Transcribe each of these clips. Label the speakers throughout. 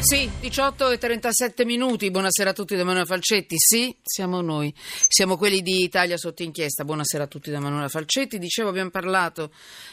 Speaker 1: Sì, 18 e 37 minuti. Buonasera a tutti da Manuela Falcetti. Sì, siamo noi. Siamo quelli di Italia sotto inchiesta. Buonasera a tutti da Manuela Falcetti. Dicevo, abbiamo parlato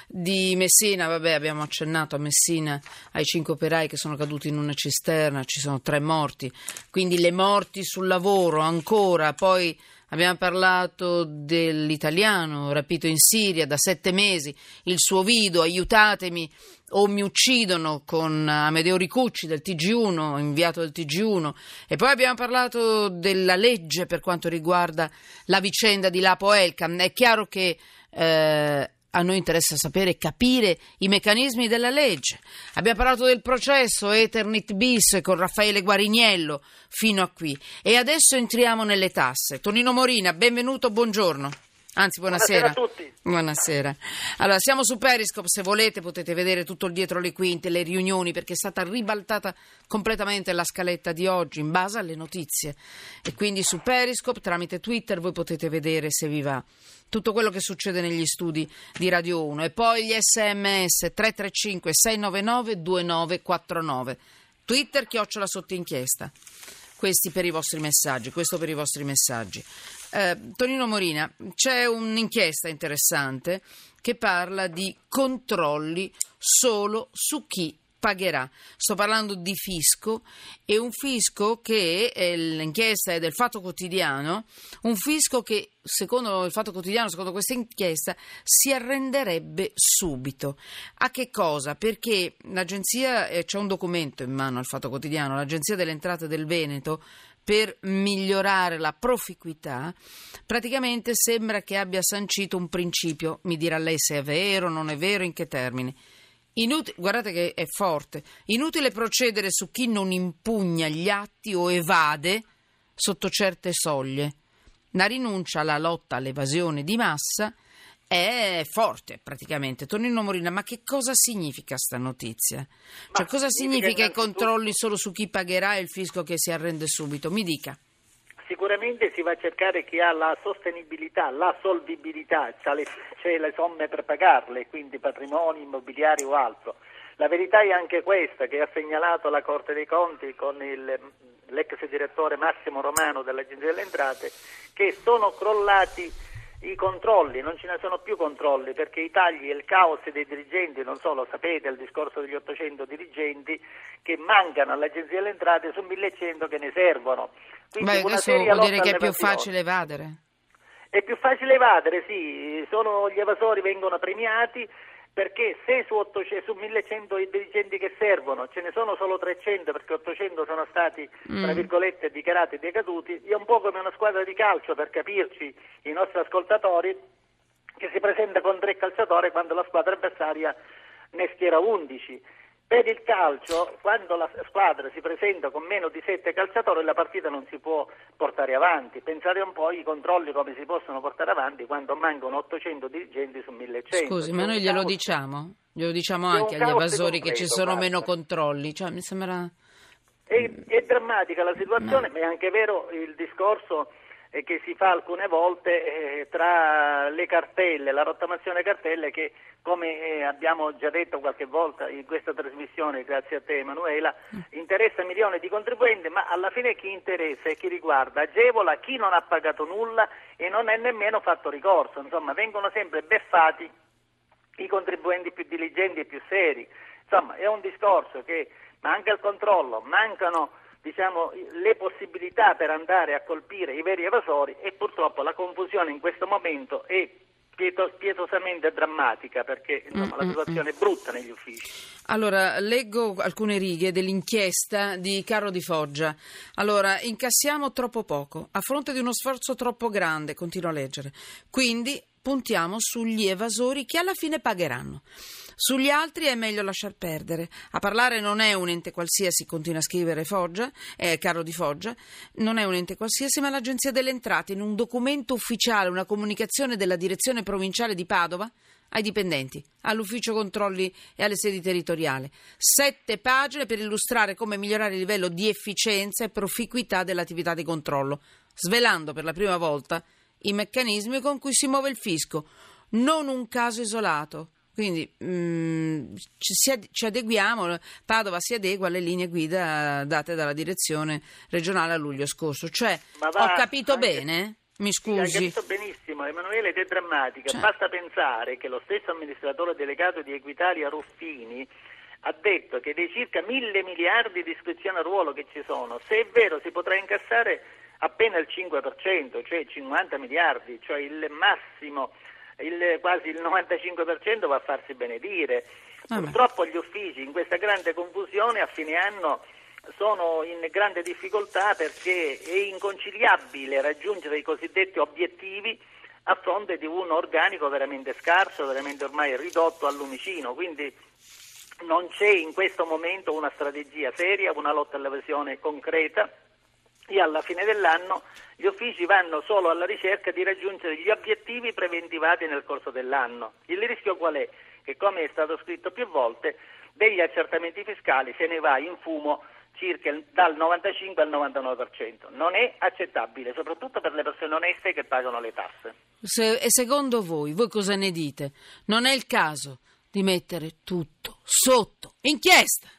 Speaker 1: di Messina. Vabbè, abbiamo accennato a Messina, ai cinque operai che sono caduti in una cisterna. Ci sono tre morti. Quindi le morti sul lavoro ancora. Poi Abbiamo parlato dell'italiano rapito in Siria da sette mesi, il suo video, aiutatemi o mi uccidono con Amedeo Ricucci del TG1, inviato del TG1 e poi abbiamo parlato della legge per quanto riguarda la vicenda di Lapo Elkan. È chiaro che eh, a noi interessa sapere e capire i meccanismi della legge. Abbiamo parlato del processo Eternit bis con Raffaele Guariniello fino a qui e adesso entriamo nelle tasse. Tonino Morina, benvenuto, buongiorno. Anzi, buonasera.
Speaker 2: Buonasera a tutti.
Speaker 1: Buonasera. Allora, siamo su Periscope, se volete potete vedere tutto il dietro le quinte, le riunioni, perché è stata ribaltata completamente la scaletta di oggi in base alle notizie. E quindi su Periscope, tramite Twitter, voi potete vedere se vi va tutto quello che succede negli studi di Radio 1. E poi gli sms 335 699 2949. Twitter, chiocciola sotto inchiesta. Questi per i vostri messaggi, questo per i vostri messaggi. Eh, Tonino Morina, c'è un'inchiesta interessante che parla di controlli solo su chi pagherà. Sto parlando di fisco e un fisco che eh, l'inchiesta è del Fatto Quotidiano, un fisco che secondo il Fatto Quotidiano, secondo questa inchiesta, si arrenderebbe subito. A che cosa? Perché l'agenzia, eh, c'è un documento in mano al Fatto Quotidiano, l'Agenzia delle Entrate del Veneto per migliorare la proficuità, praticamente sembra che abbia sancito un principio. Mi dirà lei se è vero, non è vero, in che termini. Inutile, guardate che è forte. Inutile procedere su chi non impugna gli atti o evade sotto certe soglie. La rinuncia alla lotta all'evasione di massa è forte praticamente. Tonino Morina, ma che cosa significa sta notizia? Cioè, cosa significa i controlli solo su chi pagherà e il fisco che si arrende subito? Mi dica.
Speaker 2: Sicuramente si va a cercare chi ha la sostenibilità, la solvibilità, cioè le, cioè le somme per pagarle, quindi patrimoni immobiliari o altro. La verità è anche questa che ha segnalato la Corte dei Conti con il, l'ex direttore Massimo Romano dell'Agenzia delle Entrate che sono crollati i controlli, non ce ne sono più controlli perché i tagli e il caos dei dirigenti, non so, lo sapete, il discorso degli 800 dirigenti che mancano all'Agenzia delle Entrate su 1100 che ne servono.
Speaker 1: Quindi Beh, questo vuol dire che è più facile evadere?
Speaker 2: È più facile evadere, sì, sono, gli evasori vengono premiati perché se su, 800, su 1100 i dirigenti che servono ce ne sono solo 300 perché 800 sono stati mm. tra virgolette dichiarati decaduti, è un po' come una squadra di calcio per capirci i nostri ascoltatori che si presenta con tre calciatori quando la squadra avversaria ne schiera 11 per il calcio, quando la squadra si presenta con meno di sette calciatori, la partita non si può portare avanti. Pensate un po' ai controlli come si possono portare avanti quando mancano 800 dirigenti su 1100.
Speaker 1: Scusi, ma noi glielo diciamo? Glielo diciamo anche agli evasori che ci sono meno controlli? Cioè, mi sembra...
Speaker 2: È, è drammatica la situazione, no. ma è anche vero il discorso che si fa alcune volte eh, tra le cartelle, la rottamazione cartelle che come eh, abbiamo già detto qualche volta in questa trasmissione, grazie a te Emanuela, mm. interessa milioni di contribuenti, ma alla fine chi interessa e chi riguarda agevola chi non ha pagato nulla e non è nemmeno fatto ricorso, insomma vengono sempre beffati i contribuenti più diligenti e più seri. Insomma, è un discorso che manca il controllo, mancano diciamo, le possibilità per andare a colpire i veri evasori e purtroppo la confusione in questo momento è pietosamente drammatica perché insomma, la mm, mm, situazione mm. è brutta negli uffici.
Speaker 1: Allora, leggo alcune righe dell'inchiesta di Carlo Di Foggia. Allora, incassiamo troppo poco, a fronte di uno sforzo troppo grande, continuo a leggere. Quindi puntiamo sugli evasori che alla fine pagheranno. Sugli altri è meglio lasciar perdere. A parlare non è un ente qualsiasi, continua a scrivere Foggia, eh, Carlo di Foggia, non è un ente qualsiasi, ma l'Agenzia delle Entrate, in un documento ufficiale, una comunicazione della direzione provinciale di Padova, ai dipendenti, all'ufficio controlli e alle sedi territoriali. Sette pagine per illustrare come migliorare il livello di efficienza e proficuità dell'attività di controllo, svelando per la prima volta i meccanismi con cui si muove il fisco. Non un caso isolato, Quindi mh, mm, ci, ci, adeguiamo, Padova si adegua alle linee guida date dalla direzione regionale a luglio scorso. Cioè, va, ho capito anche, bene? Mi scusi.
Speaker 2: Sì, hai capito benissimo, Emanuele, ed è drammatica. Cioè. Basta pensare che lo stesso amministratore delegato di Equitalia Ruffini ha detto che dei circa mille miliardi di iscrizioni a ruolo che ci sono, se è vero si potrà incassare appena il 5%, cioè 50 miliardi, cioè il massimo il, quasi il 95% va a farsi benedire. Ah Purtroppo gli uffici in questa grande confusione a fine anno sono in grande difficoltà perché è inconciliabile raggiungere i cosiddetti obiettivi a fronte di un organico veramente scarso, veramente ormai ridotto al lumicino. Quindi non c'è in questo momento una strategia seria, una lotta all'evasione concreta e alla fine dell'anno gli uffici vanno solo alla ricerca di raggiungere gli obiettivi preventivati nel corso dell'anno. Il rischio qual è? Che come è stato scritto più volte, degli accertamenti fiscali se ne va in fumo circa dal 95 al 99%. Non è accettabile, soprattutto per le persone oneste che pagano le tasse.
Speaker 1: Se, e secondo voi, voi cosa ne dite? Non è il caso di mettere tutto sotto inchiesta?